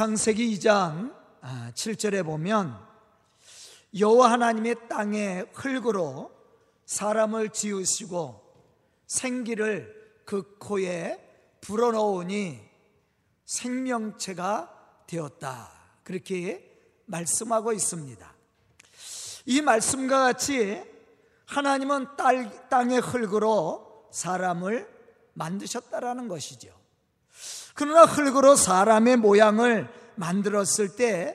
창세기 2장 7절에 아, 보면 여호와 하나님의 땅에 흙으로 사람을 지으시고 생기를 그 코에 불어넣으니 생명체가 되었다. 그렇게 말씀하고 있습니다. 이 말씀과 같이 하나님은 딸, 땅의 흙으로 사람을 만드셨다라는 것이죠. 그러나 흙으로 사람의 모양을 만들었을 때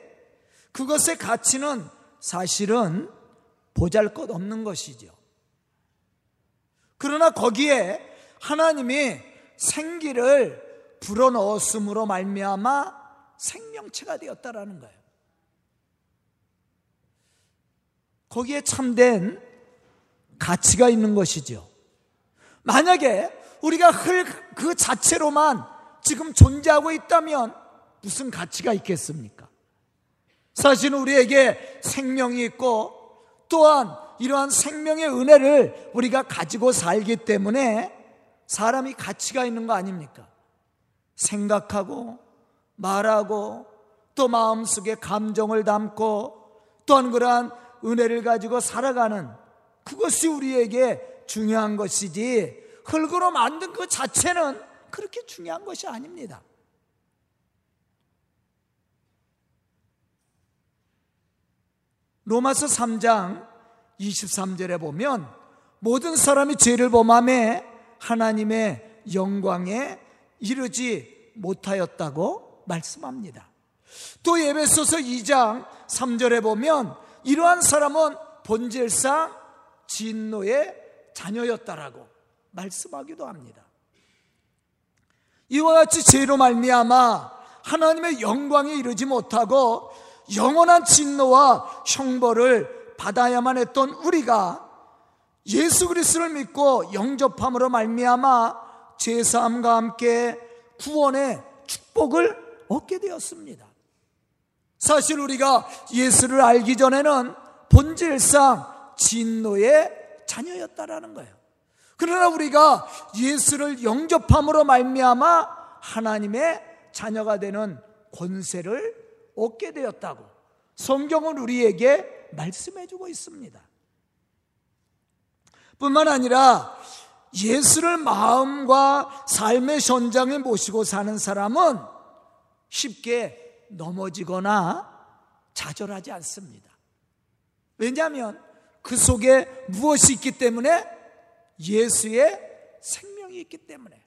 그것의 가치는 사실은 보잘 것 없는 것이죠. 그러나 거기에 하나님이 생기를 불어넣었음으로 말미암아 생명체가 되었다라는 거예요. 거기에 참된 가치가 있는 것이죠. 만약에 우리가 흙 그 자체로만 지금 존재하고 있다면 무슨 가치가 있겠습니까? 사실 우리에게 생명이 있고 또한 이러한 생명의 은혜를 우리가 가지고 살기 때문에 사람이 가치가 있는 거 아닙니까? 생각하고 말하고 또 마음속에 감정을 담고 또한 그러한 은혜를 가지고 살아가는 그것이 우리에게 중요한 것이지 흙으로 만든 그 자체는 그렇게 중요한 것이 아닙니다. 로마서 3장 23절에 보면 모든 사람이 죄를 범함에 하나님의 영광에 이르지 못하였다고 말씀합니다. 또 예배소서 2장 3절에 보면 이러한 사람은 본질상 진노의 자녀였다라고 말씀하기도 합니다. 이와 같이 죄로 말미암아 하나님의 영광에 이르지 못하고 영원한 진노와 형벌을 받아야만 했던 우리가 예수 그리스도를 믿고 영접함으로 말미암아 제사함과 함께 구원의 축복을 얻게 되었습니다. 사실 우리가 예수를 알기 전에는 본질상 진노의 자녀였다라는 거예요. 그러나 우리가 예수를 영접함으로 말미암아 하나님의 자녀가 되는 권세를 얻게 되었다고 성경은 우리에게 말씀해 주고 있습니다. 뿐만 아니라 예수를 마음과 삶의 현장에 모시고 사는 사람은 쉽게 넘어지거나 좌절하지 않습니다. 왜냐하면 그 속에 무엇이 있기 때문에 예수의 생명이 있기 때문에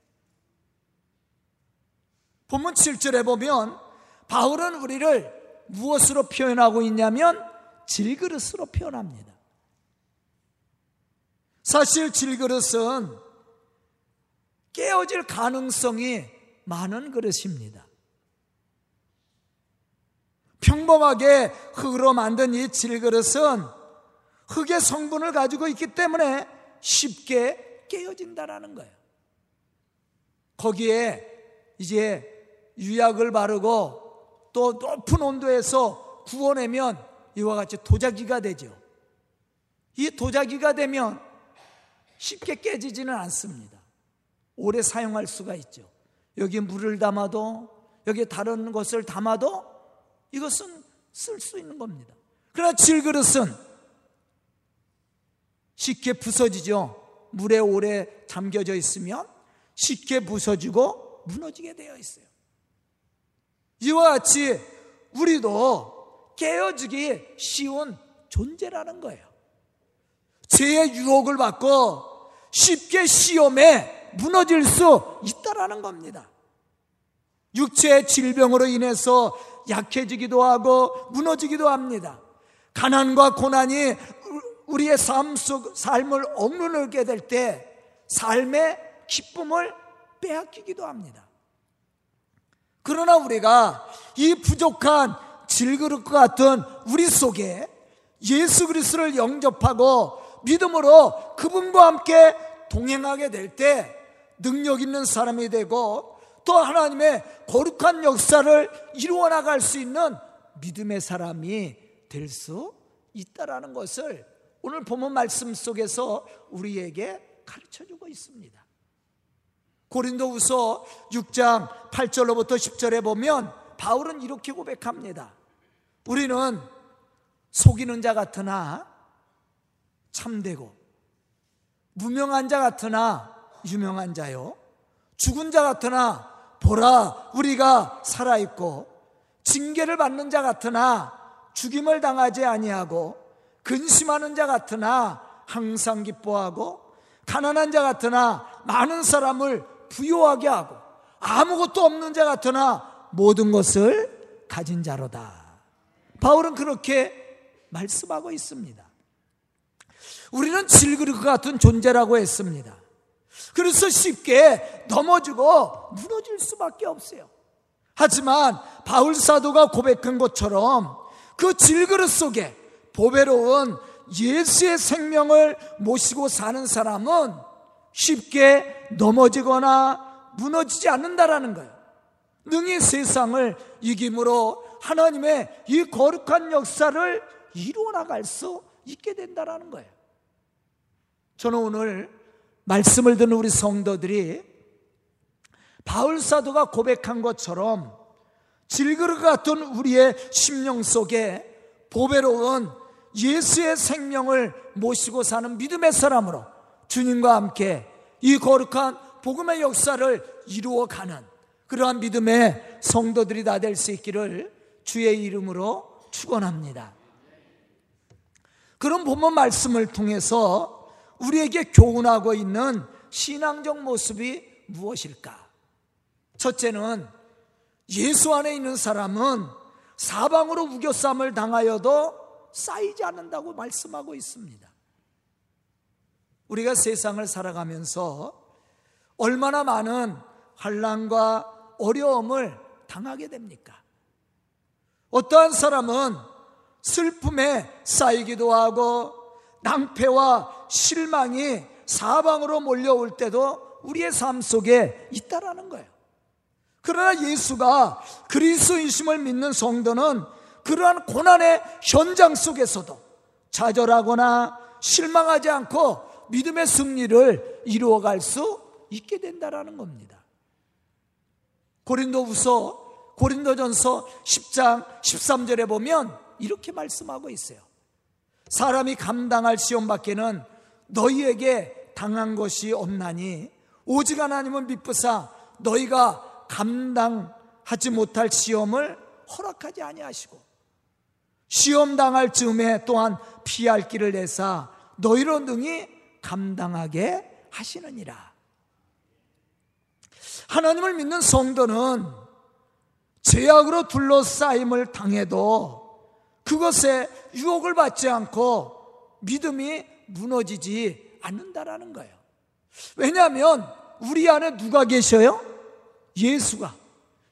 본문 7절에 보면 바울은 우리를 무엇으로 표현하고 있냐면 질그릇으로 표현합니다. 사실 질그릇은 깨어질 가능성이 많은 그릇입니다. 평범하게 흙으로 만든 이 질그릇은 흙의 성분을 가지고 있기 때문에 쉽게 깨어진다라는 거예요. 거기에 이제 유약을 바르고 또 높은 온도에서 구워내면 이와 같이 도자기가 되죠. 이 도자기가 되면 쉽게 깨지지는 않습니다. 오래 사용할 수가 있죠. 여기 물을 담아도 여기 다른 것을 담아도 이것은 쓸 수 있는 겁니다. 그러나 질그릇은 쉽게 부서지죠. 물에 오래 잠겨져 있으면 쉽게 부서지고 무너지게 되어 있어요. 이와 같이 우리도 깨어지기 쉬운 존재라는 거예요. 죄의 유혹을 받고 쉽게 시험에 무너질 수 있다라는 겁니다. 육체의 질병으로 인해서 약해지기도 하고 무너지기도 합니다. 가난과 고난이 우리의 삶 속, 삶을 억누르게 될 때 삶의 기쁨을 빼앗기기도 합니다. 그러나 우리가 이 부족한 질그릇과 같은 우리 속에 예수 그리스도를 영접하고 믿음으로 그분과 함께 동행하게 될 때 능력 있는 사람이 되고 또 하나님의 거룩한 역사를 이루어 나갈 수 있는 믿음의 사람이 될 수 있다라는 것을 오늘 본문 말씀 속에서 우리에게 가르쳐 주고 있습니다. 고린도후서 6장 8절로부터 10절에 보면 바울은 이렇게 고백합니다. 우리는 속이는 자 같으나 참되고 무명한 자 같으나 유명한 자요. 죽은 자 같으나 보라 우리가 살아 있고 징계를 받는 자 같으나 죽임을 당하지 아니하고 근심하는 자 같으나 항상 기뻐하고 가난한 자 같으나 많은 사람을 부요하게 하고 아무것도 없는 자 같으나 모든 것을 가진 자로다. 바울은 그렇게 말씀하고 있습니다. 우리는 질그릇 같은 존재라고 했습니다. 그래서 쉽게 넘어지고 무너질 수밖에 없어요. 하지만 바울 사도가 고백한 것처럼 그 질그릇 속에 보배로운 예수의 생명을 모시고 사는 사람은 쉽게 넘어지거나 무너지지 않는다라는 거예요. 능히 세상을 이김으로 하나님의 이 거룩한 역사를 이루어 나갈 수 있게 된다라는 거예요. 저는 오늘 말씀을 듣는 우리 성도들이 바울 사도가 고백한 것처럼 질그릇 같은 우리의 심령 속에 보배로운 예수의 생명을 모시고 사는 믿음의 사람으로 주님과 함께 이 거룩한 복음의 역사를 이루어가는 그러한 믿음의 성도들이 다 될 수 있기를 주의 이름으로 축원합니다. 그런 본문 말씀을 통해서 우리에게 교훈하고 있는 신앙적 모습이 무엇일까? 첫째는 예수 안에 있는 사람은 사방으로 우겨쌈을 당하여도 쌓이지 않는다고 말씀하고 있습니다. 우리가 세상을 살아가면서 얼마나 많은 환란과 어려움을 당하게 됩니까? 어떠한 사람은 슬픔에 쌓이기도 하고 낭패와 실망이 사방으로 몰려올 때도 우리의 삶 속에 있다라는 거예요. 그러나 예수가 그리스도이심을 믿는 성도는 그러한 고난의 현장 속에서도 좌절하거나 실망하지 않고 믿음의 승리를 이루어갈 수 있게 된다라는 겁니다. 고린도후서 고린도전서 10장 13절에 보면 이렇게 말씀하고 있어요. 사람이 감당할 시험 밖에는 너희에게 당한 것이 없나니 오직 하나님은 미쁘사 너희가 감당하지 못할 시험을 허락하지 아니하시고 시험 당할 즈음에 또한 피할 길을 내사 너희로 능히 감당하게 하시느니라. 하나님을 믿는 성도는 죄악으로 둘러싸임을 당해도 그것에 유혹을 받지 않고 믿음이 무너지지 않는다라는 거예요. 왜냐하면 우리 안에 누가 계셔요? 예수가.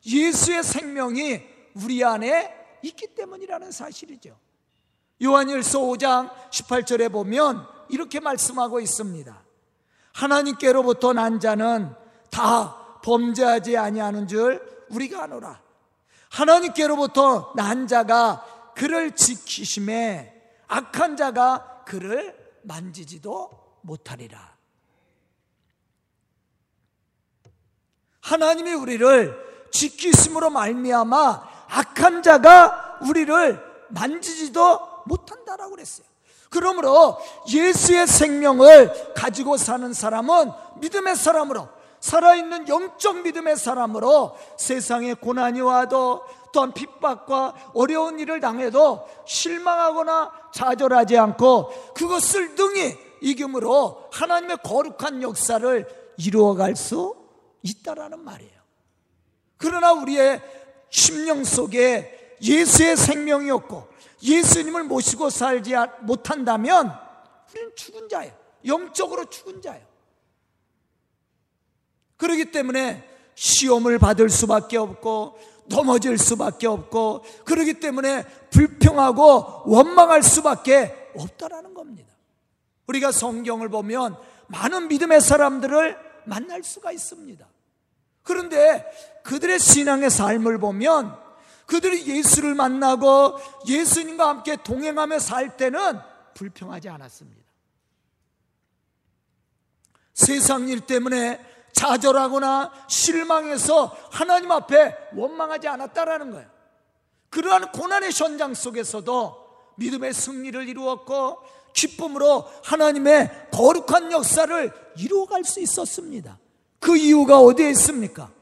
예수의 생명이 우리 안에 있기 때문이라는 사실이죠. 요한일서 5장 18절에 보면 이렇게 말씀하고 있습니다. 하나님께로부터 난 자는 다 범죄하지 아니하는 줄 우리가 아노라. 하나님께로부터 난 자가 그를 지키심에 악한 자가 그를 만지지도 못하리라. 하나님이 우리를 지키심으로 말미암아 악한 자가 우리를 만지지도 못한다라고 그랬어요. 그러므로 예수의 생명을 가지고 사는 사람은 믿음의 사람으로 살아있는 영적 믿음의 사람으로 세상에 고난이 와도 또한 핍박과 어려운 일을 당해도 실망하거나 좌절하지 않고 그것을 등이 이김으로 하나님의 거룩한 역사를 이루어갈 수 있다라는 말이에요. 그러나 우리의 심령 속에 예수의 생명이었고 예수님을 모시고 살지 못한다면 우리는 죽은 자예요. 영적으로 죽은 자예요. 그렇기 때문에 시험을 받을 수밖에 없고 넘어질 수밖에 없고 그렇기 때문에 불평하고 원망할 수밖에 없다라는 겁니다. 우리가 성경을 보면 많은 믿음의 사람들을 만날 수가 있습니다. 그런데 그들의 신앙의 삶을 보면 그들이 예수를 만나고 예수님과 함께 동행하며 살 때는 불평하지 않았습니다. 세상 일 때문에 좌절하거나 실망해서 하나님 앞에 원망하지 않았다라는 거예요. 그러한 고난의 현장 속에서도 믿음의 승리를 이루었고 기쁨으로 하나님의 거룩한 역사를 이루어갈 수 있었습니다. 그 이유가 어디에 있습니까?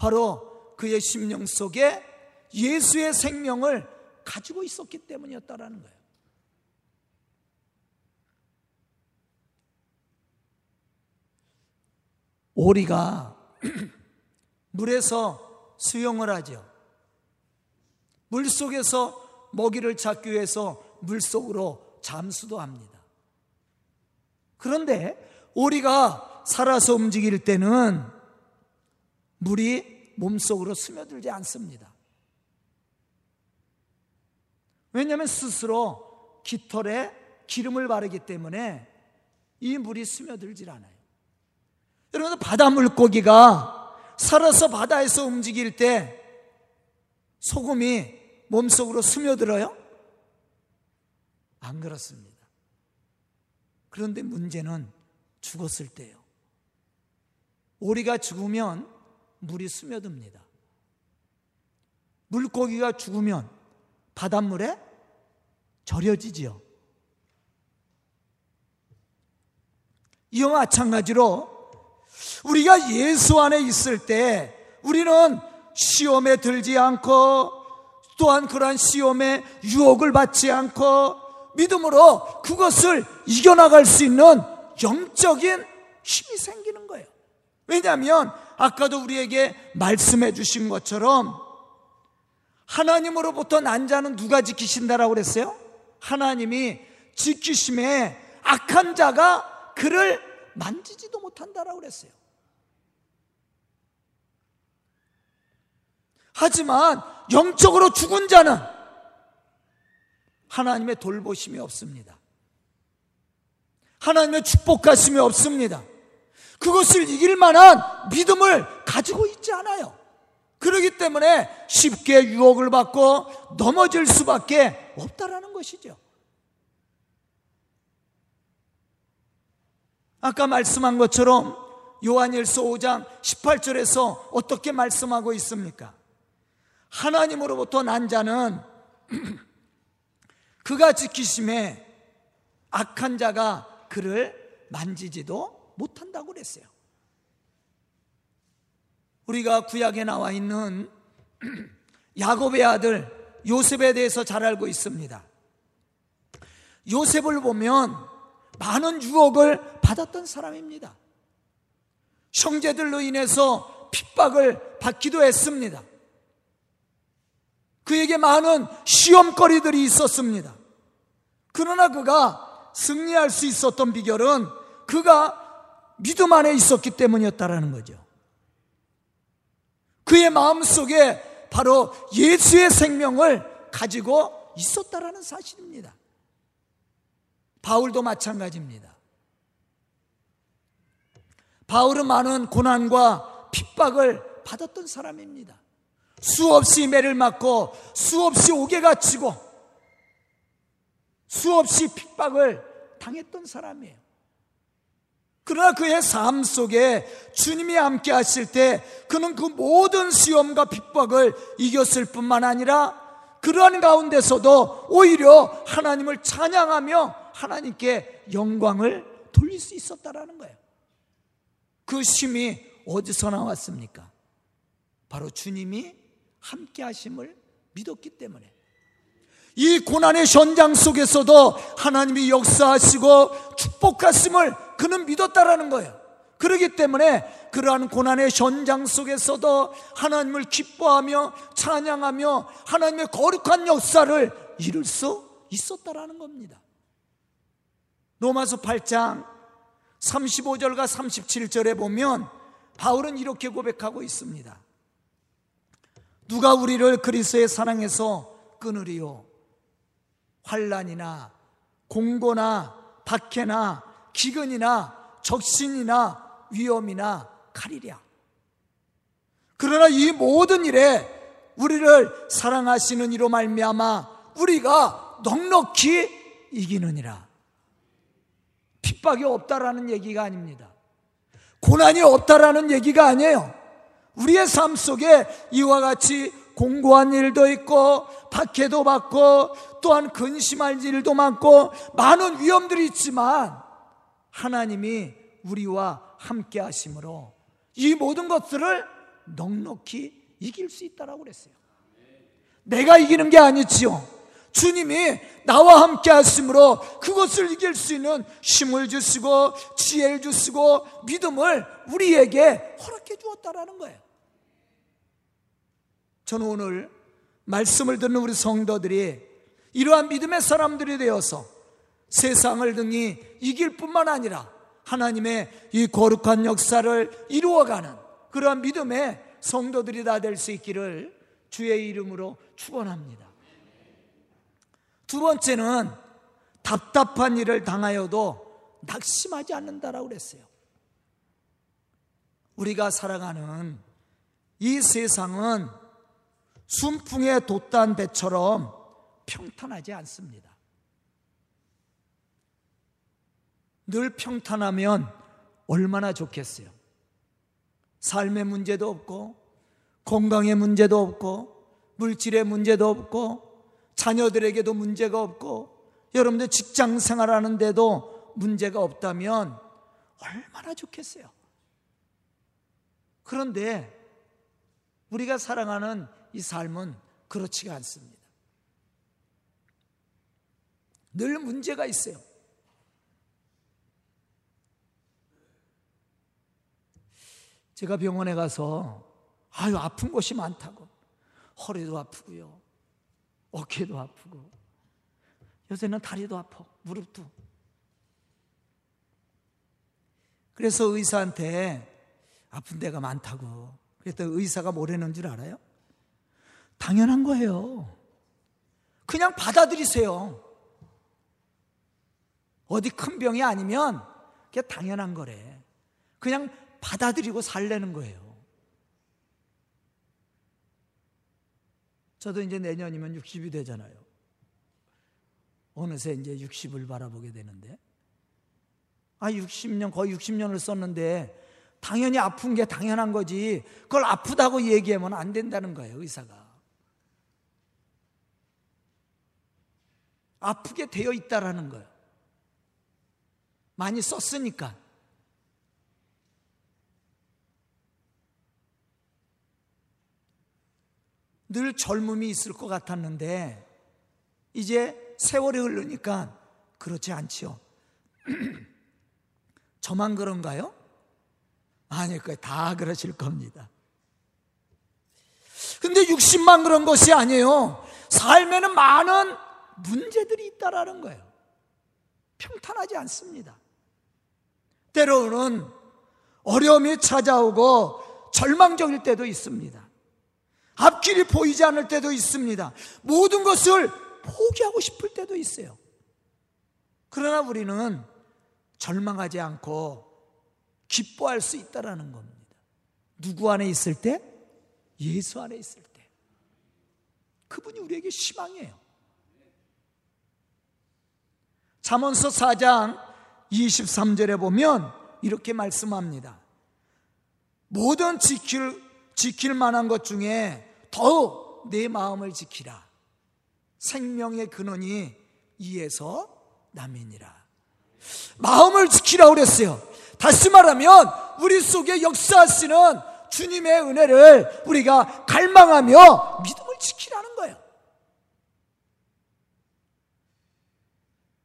바로 그의 심령 속에 예수의 생명을 가지고 있었기 때문이었다라는 거예요. 오리가 물에서 수영을 하죠. 물 속에서 먹이를 찾기 위해서 물 속으로 잠수도 합니다. 그런데 오리가 살아서 움직일 때는 물이 몸속으로 스며들지 않습니다. 왜냐하면 스스로 깃털에 기름을 바르기 때문에 이 물이 스며들질 않아요. 여러분, 바다 물고기가 살아서 바다에서 움직일 때 소금이 몸속으로 스며들어요? 안 그렇습니다. 그런데 문제는 죽었을 때요. 오리가 죽으면 물이 스며듭니다. 물고기가 죽으면 바닷물에 절여지지요. 이와 마찬가지로 우리가 예수 안에 있을 때 우리는 시험에 들지 않고 또한 그러한 시험에 유혹을 받지 않고 믿음으로 그것을 이겨나갈 수 있는 영적인 힘이 생기는 거예요. 왜냐하면 아까도 우리에게 말씀해 주신 것처럼 하나님으로부터 난 자는 누가 지키신다라고 그랬어요? 하나님이 지키심에 악한 자가 그를 만지지도 못한다라고 그랬어요. 하지만 영적으로 죽은 자는 하나님의 돌보심이 없습니다. 하나님의 축복하심이 없습니다. 그것을 이길 만한 믿음을 가지고 있지 않아요. 그러기 때문에 쉽게 유혹을 받고 넘어질 수밖에 없다라는 것이죠. 아까 말씀한 것처럼 요한일서 5장 18절에서 어떻게 말씀하고 있습니까? 하나님으로부터 난 자는 그가 지키심에 악한 자가 그를 만지지도 못한다고 그랬어요. 우리가 구약에 나와 있는 야곱의 아들 요셉에 대해서 잘 알고 있습니다. 요셉을 보면 많은 유혹을 받았던 사람입니다. 형제들로 인해서 핍박을 받기도 했습니다. 그에게 많은 시험거리들이 있었습니다. 그러나 그가 승리할 수 있었던 비결은 그가 믿음 안에 있었기 때문이었다라는 거죠. 그의 마음 속에 바로 예수의 생명을 가지고 있었다라는 사실입니다. 바울도 마찬가지입니다. 바울은 많은 고난과 핍박을 받았던 사람입니다. 수없이 매를 맞고 수없이 옥에 갇히고 수없이 핍박을 당했던 사람이에요. 그러나 그의 삶 속에 주님이 함께 하실 때 그는 그 모든 시험과 핍박을 이겼을 뿐만 아니라 그러한 가운데서도 오히려 하나님을 찬양하며 하나님께 영광을 돌릴 수 있었다라는 거예요. 그 힘이 어디서 나왔습니까? 바로 주님이 함께 하심을 믿었기 때문에 이 고난의 현장 속에서도 하나님이 역사하시고 축복하심을 그는 믿었다라는 거예요. 그러기 때문에 그러한 고난의 현장 속에서도 하나님을 기뻐하며 찬양하며 하나님의 거룩한 역사를 이룰 수 있었다라는 겁니다. 로마서 8장 35절과 37절에 보면 바울은 이렇게 고백하고 있습니다. 누가 우리를 그리스도의 사랑에서 끊으리요? 환란이나 공고나 박해나 기근이나 적신이나 위험이나 칼이랴. 그러나 이 모든 일에 우리를 사랑하시는 이로 말미암아 우리가 넉넉히 이기느니라. 핍박이 없다라는 얘기가 아닙니다. 고난이 없다라는 얘기가 아니에요. 우리의 삶 속에 이와 같이 공고한 일도 있고 박해도 받고 또한 근심할 일도 많고 많은 위험들이 있지만 하나님이 우리와 함께 하심으로 이 모든 것들을 넉넉히 이길 수 있다라고 그랬어요. 내가 이기는 게 아니지요. 주님이 나와 함께 하심으로 그것을 이길 수 있는 힘을 주시고 지혜를 주시고 믿음을 우리에게 허락해 주었다라는 거예요. 저는 오늘 말씀을 듣는 우리 성도들이 이러한 믿음의 사람들이 되어서 세상을 등이 이길 뿐만 아니라 하나님의 이 거룩한 역사를 이루어가는 그러한 믿음의 성도들이 다 될 수 있기를 주의 이름으로 축원합니다. 두 번째는 답답한 일을 당하여도 낙심하지 않는다라고 그랬어요. 우리가 살아가는 이 세상은 순풍에 돛단 배처럼 평탄하지 않습니다. 늘 평탄하면 얼마나 좋겠어요. 삶의 문제도 없고, 건강의 문제도 없고, 물질의 문제도 없고, 자녀들에게도 문제가 없고, 여러분들 직장 생활하는데도 문제가 없다면 얼마나 좋겠어요. 그런데 우리가 사랑하는 이 삶은 그렇지가 않습니다. 늘 문제가 있어요. 제가 병원에 가서 아유 아픈 곳이 많다고. 허리도 아프고요. 어깨도 아프고. 요새는 다리도 아파. 무릎도. 그래서 의사한테 아픈 데가 많다고 그랬더니 의사가 뭐라는 줄 알아요? 당연한 거예요. 그냥 받아들이세요 어디 큰 병이 아니면 그게 당연한 거래 그냥 받아들이고 살래는 거예요. 저도 이제 내년이면 60이 되잖아요. 어느새 이제 60을 바라보게 되는데. 아, 60년, 거의 60년을 썼는데, 당연히 아픈 게 당연한 거지. 그걸 아프다고 얘기하면 안 된다는 거예요, 의사가. 아프게 되어 있다라는 거예요. 많이 썼으니까. 늘 젊음이 있을 것 같았는데 이제 세월이 흐르니까 그렇지 않지요. 저만 그런가요? 아니, 다 그러실 겁니다. 근데 60만 그런 것이 아니에요. 삶에는 많은 문제들이 있다라는 거예요. 평탄하지 않습니다. 때로는 어려움이 찾아오고 절망적일 때도 있습니다. 앞길이 보이지 않을 때도 있습니다. 모든 것을 포기하고 싶을 때도 있어요. 그러나 우리는 절망하지 않고 기뻐할 수 있다라는 겁니다. 누구 안에 있을 때? 예수 안에 있을 때. 그분이 우리에게 희망이에요. 잠언서 4장 23절에 보면 이렇게 말씀합니다. 모든 지킬 지킬 만한 것 중에 더욱 내 마음을 지키라. 생명의 근원이 이에서 남이니라. 마음을 지키라 그랬어요. 다시 말하면 우리 속에 역사하시는 주님의 은혜를 우리가 갈망하며 믿음을 지키라는 거예요.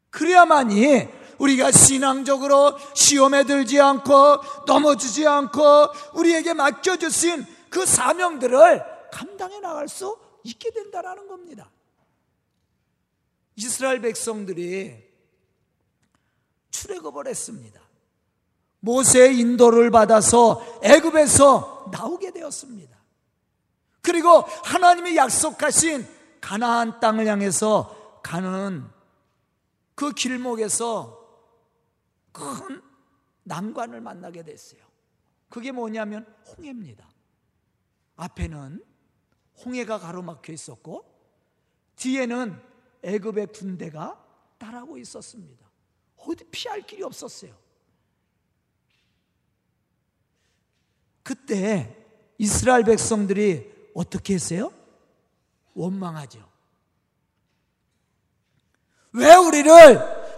그래야만이 우리가 신앙적으로 시험에 들지 않고 넘어지지 않고 우리에게 맡겨주신 그 사명들을 감당해 나갈 수 있게 된다라는 겁니다. 이스라엘 백성들이 출애굽을 했습니다. 모세의 인도를 받아서 애굽에서 나오게 되었습니다. 그리고 하나님이 약속하신 가나안 땅을 향해서 가는 그 길목에서 큰 난관을 만나게 됐어요. 그게 뭐냐면 홍해입니다. 앞에는 홍해가 가로막혀 있었고 뒤에는 애굽의 군대가 따라고 있었습니다. 어디 피할 길이 없었어요. 그때 이스라엘 백성들이 어떻게 했어요? 원망하죠. 왜 우리를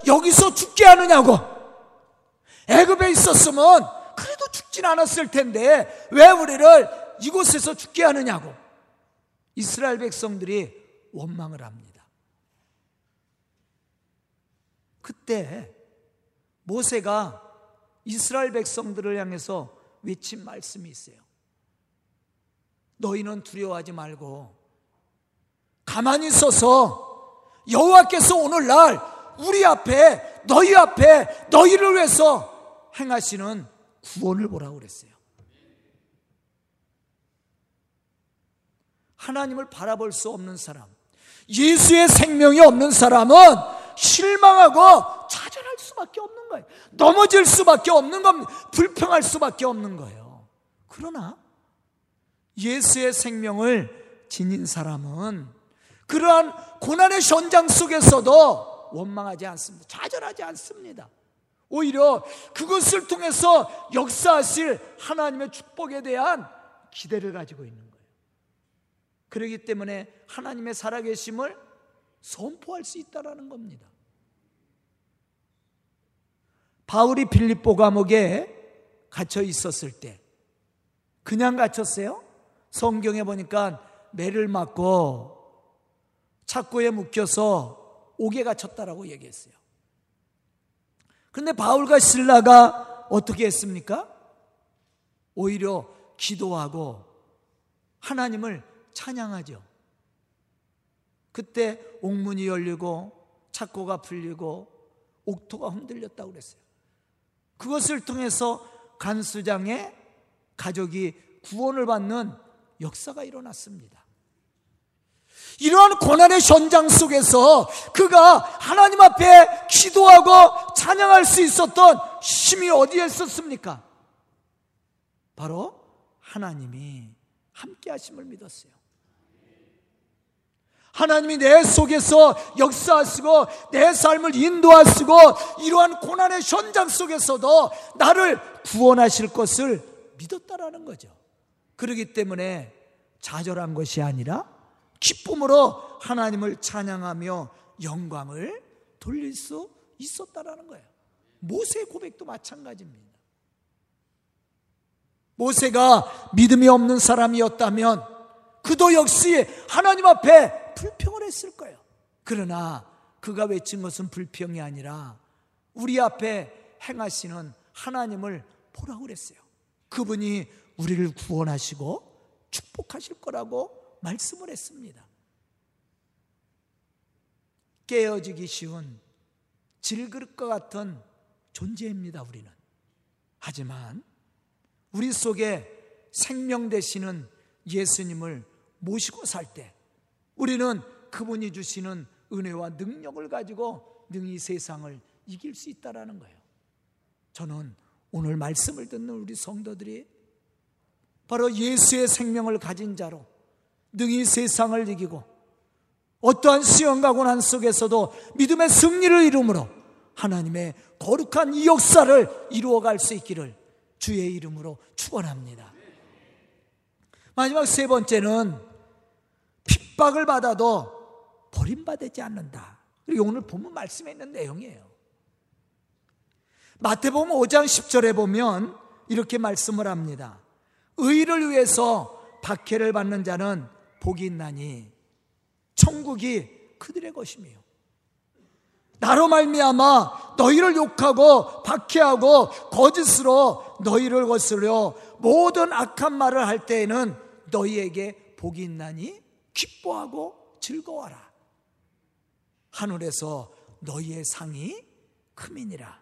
여기서 죽게 하느냐고. 애굽에 있었으면 그래도 죽진 않았을 텐데 왜 우리를 이곳에서 죽게 하느냐고. 이스라엘 백성들이 원망을 합니다. 그때 모세가 이스라엘 백성들을 향해서 외친 말씀이 있어요. 너희는 두려워하지 말고 가만히 있어서 여호와께서 오늘날 우리 앞에 너희 앞에 너희를 위해서 행하시는 구원을 보라고 그랬어요. 하나님을 바라볼 수 없는 사람, 예수의 생명이 없는 사람은 실망하고 좌절할 수밖에 없는 거예요. 넘어질 수밖에 없는 겁니다. 불평할 수밖에 없는 거예요. 그러나 예수의 생명을 지닌 사람은 그러한 고난의 현장 속에서도 원망하지 않습니다. 좌절하지 않습니다. 오히려 그것을 통해서 역사하실 하나님의 축복에 대한 기대를 가지고 있는 거예요. 그렇기 때문에 하나님의 살아계심을 선포할 수 있다라는 겁니다. 바울이 빌립보 감옥에 갇혀 있었을 때 그냥 갇혔어요? 성경에 보니까 매를 맞고 착고에 묶여서 옥에 갇혔다라고 얘기했어요. 근데 바울과 신라가 어떻게 했습니까? 오히려 기도하고 하나님을 찬양하죠. 그때 옥문이 열리고 착고가 풀리고 옥토가 흔들렸다고 그랬어요. 그것을 통해서 간수장의 가족이 구원을 받는 역사가 일어났습니다. 이러한 고난의 현장 속에서 그가 하나님 앞에 기도하고 찬양할 수 있었던 힘이 어디에 있었습니까? 바로 하나님이 함께 하심을 믿었어요. 하나님이 내 속에서 역사하시고 내 삶을 인도하시고 이러한 고난의 현장 속에서도 나를 구원하실 것을 믿었다라는 거죠. 그러기 때문에 좌절한 것이 아니라 기쁨으로 하나님을 찬양하며 영광을 돌릴 수 있었다라는 거예요. 모세의 고백도 마찬가지입니다. 모세가 믿음이 없는 사람이었다면 그도 역시 하나님 앞에 불평을 했을 거예요. 그러나 그가 외친 것은 불평이 아니라 우리 앞에 행하시는 하나님을 보라고 그랬어요. 그분이 우리를 구원하시고 축복하실 거라고 말씀을 했습니다. 깨어지기 쉬운 질그릇과 같은 존재입니다, 우리는. 하지만 우리 속에 생명 되시는 예수님을 모시고 살 때 우리는 그분이 주시는 은혜와 능력을 가지고 능히 세상을 이길 수 있다라는 거예요. 저는 오늘 말씀을 듣는 우리 성도들이 바로 예수의 생명을 가진 자로 능히 세상을 이기고 어떠한 시험과 고난 속에서도 믿음의 승리를 이루므로 하나님의 거룩한 이 역사를 이루어갈 수 있기를 주의 이름으로 축원합니다. 마지막 세 번째는 핍박을 받아도 버림받지 않는다. 그리고 오늘 본문 말씀에 있는 내용이에요. 마태복음 5장 10절에 보면 이렇게 말씀을 합니다. 의를 위해서 박해를 받는 자는 복이 있나니 천국이 그들의 것이며 나로 말미암아 너희를 욕하고 박해하고 거짓으로 너희를 거스려 모든 악한 말을 할 때에는 너희에게 복이 있나니 기뻐하고 즐거워라. 하늘에서 너희의 상이 크민이라.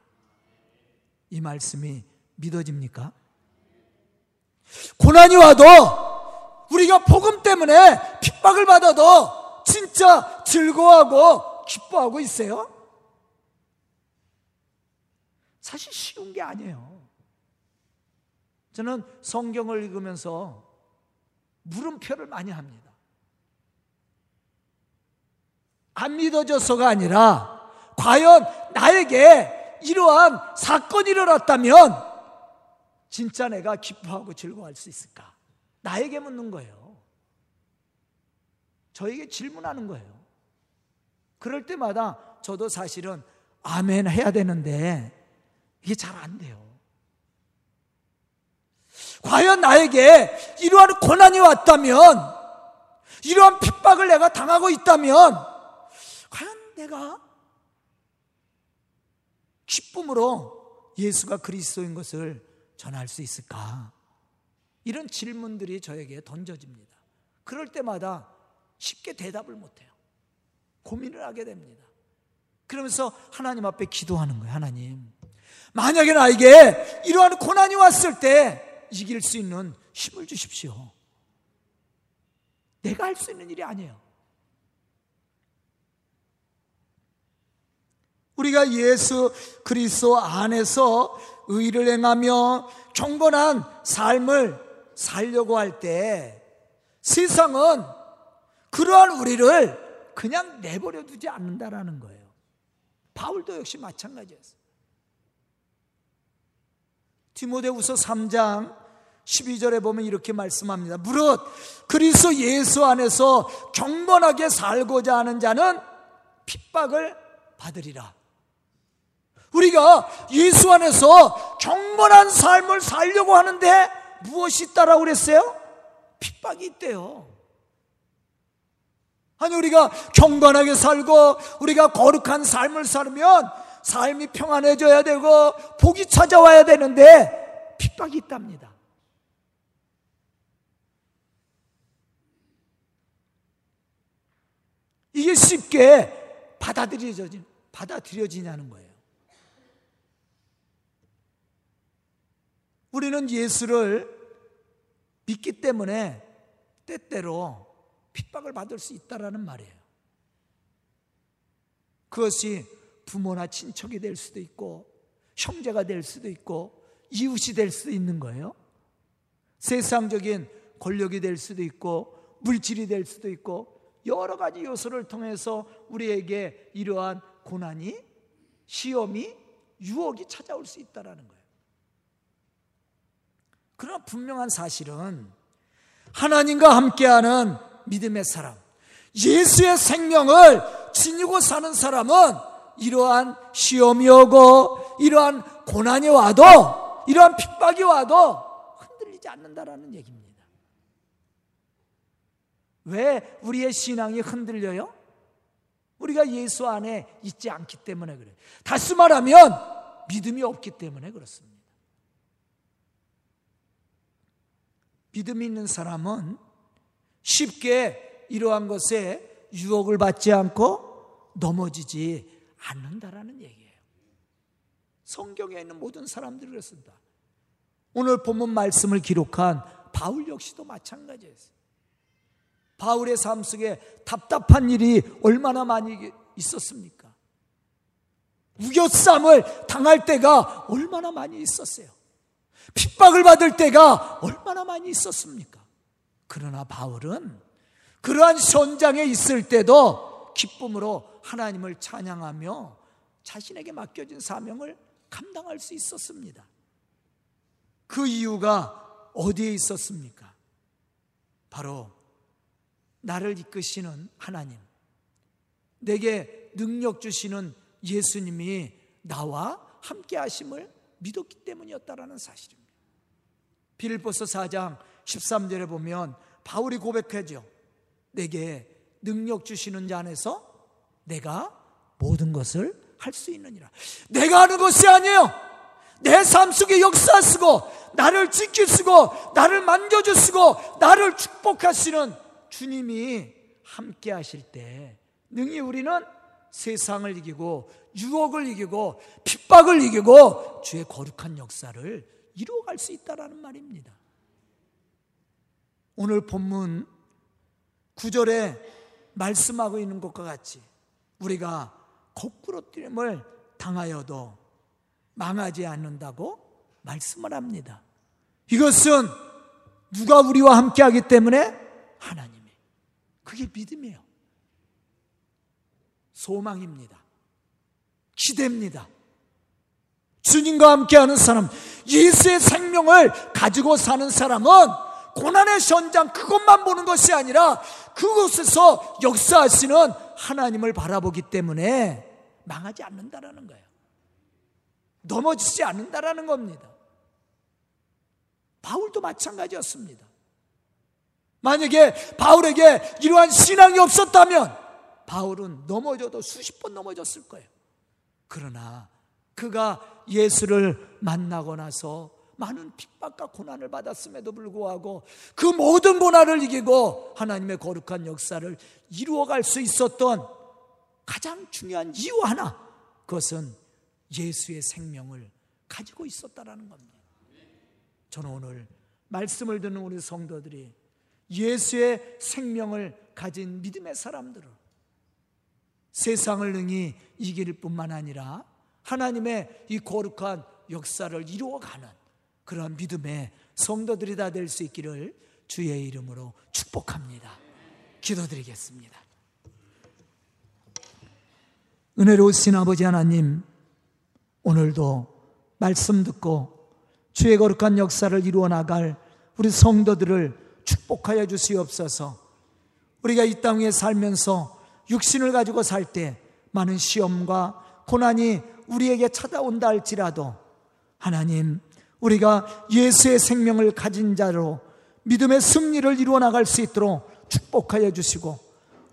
이 말씀이 믿어집니까? 고난이 와도 우리가 복음 때문에 핍박을 받아도 진짜 즐거워하고 기뻐하고 있어요? 사실 쉬운 게 아니에요. 저는 성경을 읽으면서 물음표를 많이 합니다. 안 믿어져서가 아니라 과연 나에게 이러한 사건이 일어났다면 진짜 내가 기뻐하고 즐거워할 수 있을까? 나에게 묻는 거예요. 저에게 질문하는 거예요. 그럴 때마다 저도 사실은 아멘 해야 되는데 이게 잘 안 돼요. 과연 나에게 이러한 고난이 왔다면, 이러한 핍박을 내가 당하고 있다면, 과연 내가 기쁨으로 예수가 그리스도인 것을 전할 수 있을까? 이런 질문들이 저에게 던져집니다. 그럴 때마다 쉽게 대답을 못해요. 고민을 하게 됩니다. 그러면서 하나님 앞에 기도하는 거예요. 하나님. 만약에 나에게 이러한 고난이 왔을 때 이길 수 있는 힘을 주십시오. 내가 할 수 있는 일이 아니에요. 우리가 예수 그리스도 안에서 의를 행하며 경건한 삶을 살려고 할 때 세상은 그러한 우리를 그냥 내버려 두지 않는다라는 거예요. 바울도 역시 마찬가지였어요. 디모데후서 3장 12절에 보면 이렇게 말씀합니다. 무릇 그리스도 예수 안에서 경건하게 살고자 하는 자는 핍박을 받으리라. 우리가 예수 안에서 경건한 삶을 살려고 하는데 무엇이 있다라고 그랬어요? 핍박이 있대요. 아니 우리가 경건하게 살고 우리가 거룩한 삶을 살면 삶이 평안해져야 되고 복이 찾아와야 되는데 핍박이 있답니다. 이게 쉽게 받아들여지, 받아들여지냐는 거예요. 우리는 예수를 믿기 때문에 때때로 핍박을 받을 수 있다라는 말이에요. 그것이 부모나 친척이 될 수도 있고 형제가 될 수도 있고 이웃이 될 수도 있는 거예요. 세상적인 권력이 될 수도 있고 물질이 될 수도 있고 여러 가지 요소를 통해서 우리에게 이러한 고난이 시험이 유혹이 찾아올 수 있다라는 거예요. 그러나 분명한 사실은 하나님과 함께하는 믿음의 사람, 예수의 생명을 지니고 사는 사람은 이러한 시험이 오고 이러한 고난이 와도 이러한 핍박이 와도 흔들리지 않는다라는 얘기입니다. 왜 우리의 신앙이 흔들려요? 우리가 예수 안에 있지 않기 때문에 그래요. 다시 말하면 믿음이 없기 때문에 그렇습니다. 믿음이 있는 사람은 쉽게 이러한 것에 유혹을 받지 않고 넘어지지 않는다라는 얘기예요. 성경에 있는 모든 사람들이 그렇습니다. 오늘 본문 말씀을 기록한 바울 역시도 마찬가지였어요. 바울의 삶 속에 답답한 일이 얼마나 많이 있었습니까? 우겨쌈을 당할 때가 얼마나 많이 있었어요. 핍박을 받을 때가 얼마나 많이 있었습니까? 그러나 바울은 그러한 현장에 있을 때도 기쁨으로 하나님을 찬양하며 자신에게 맡겨진 사명을 감당할 수 있었습니다. 그 이유가 어디에 있었습니까? 바로 나를 이끄시는 하나님, 내게 능력 주시는 예수님이 나와 함께 하심을 믿었기 때문이었다라는 사실입니다. 빌보서 4장 13절에 보면 바울이 고백하죠. 내게 능력 주시는 자 안에서 내가 모든 것을 할 수 있느니라. 내가 하는 것이 아니에요. 내 삶 속에 역사 쓰고 나를 지키시고 나를 만져주시고 나를 축복하시는 주님이 함께 하실 때 능히 우리는 세상을 이기고 유혹을 이기고 핍박을 이기고 주의 거룩한 역사를 이루어갈 수 있다라는 말입니다. 오늘 본문 9절에 말씀하고 있는 것과 같이 우리가 거꾸로 뛰임을 당하여도 망하지 않는다고 말씀을 합니다. 이것은 누가 우리와 함께 하기 때문에 하나님이. 그게 믿음이에요. 소망입니다. 기대입니다. 주님과 함께하는 사람, 예수의 생명을 가지고 사는 사람은 고난의 현장 그것만 보는 것이 아니라 그곳에서 역사하시는 하나님을 바라보기 때문에 망하지 않는다라는 거예요. 넘어지지 않는다라는 겁니다. 바울도 마찬가지였습니다. 만약에 바울에게 이러한 신앙이 없었다면 바울은 넘어져도 수십 번 넘어졌을 거예요. 그러나 그가 예수를 만나고 나서 많은 핍박과 고난을 받았음에도 불구하고 그 모든 고난을 이기고 하나님의 거룩한 역사를 이루어갈 수 있었던 가장 중요한 이유 하나 그것은 예수의 생명을 가지고 있었다라는 겁니다. 저는 오늘 말씀을 듣는 우리 성도들이 예수의 생명을 가진 믿음의 사람들을 세상을 능히 이길 뿐만 아니라 하나님의 이 거룩한 역사를 이루어가는 그런 믿음의 성도들이 다 될 수 있기를 주의 이름으로 축복합니다. 기도드리겠습니다. 은혜로우신 아버지 하나님, 오늘도 말씀 듣고 주의 거룩한 역사를 이루어 나갈 우리 성도들을 축복하여 주시옵소서. 우리가 이 땅에 살면서 육신을 가지고 살 때 많은 시험과 고난이 우리에게 찾아온다 할지라도 하나님, 우리가 예수의 생명을 가진 자로 믿음의 승리를 이루어 나갈 수 있도록 축복하여 주시고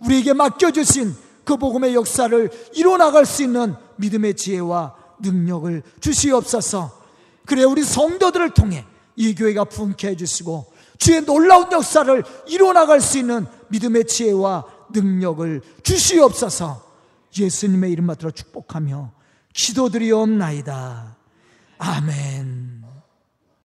우리에게 맡겨주신 그 복음의 역사를 이루어 나갈 수 있는 믿음의 지혜와 능력을 주시옵소서. 그래 우리 성도들을 통해 이 교회가 분케해 주시고 주의 놀라운 역사를 이루어 나갈 수 있는 믿음의 지혜와 능력을 주시옵소서. 예수님의 이름 받들어 축복하며 기도드리옵나이다. 아멘.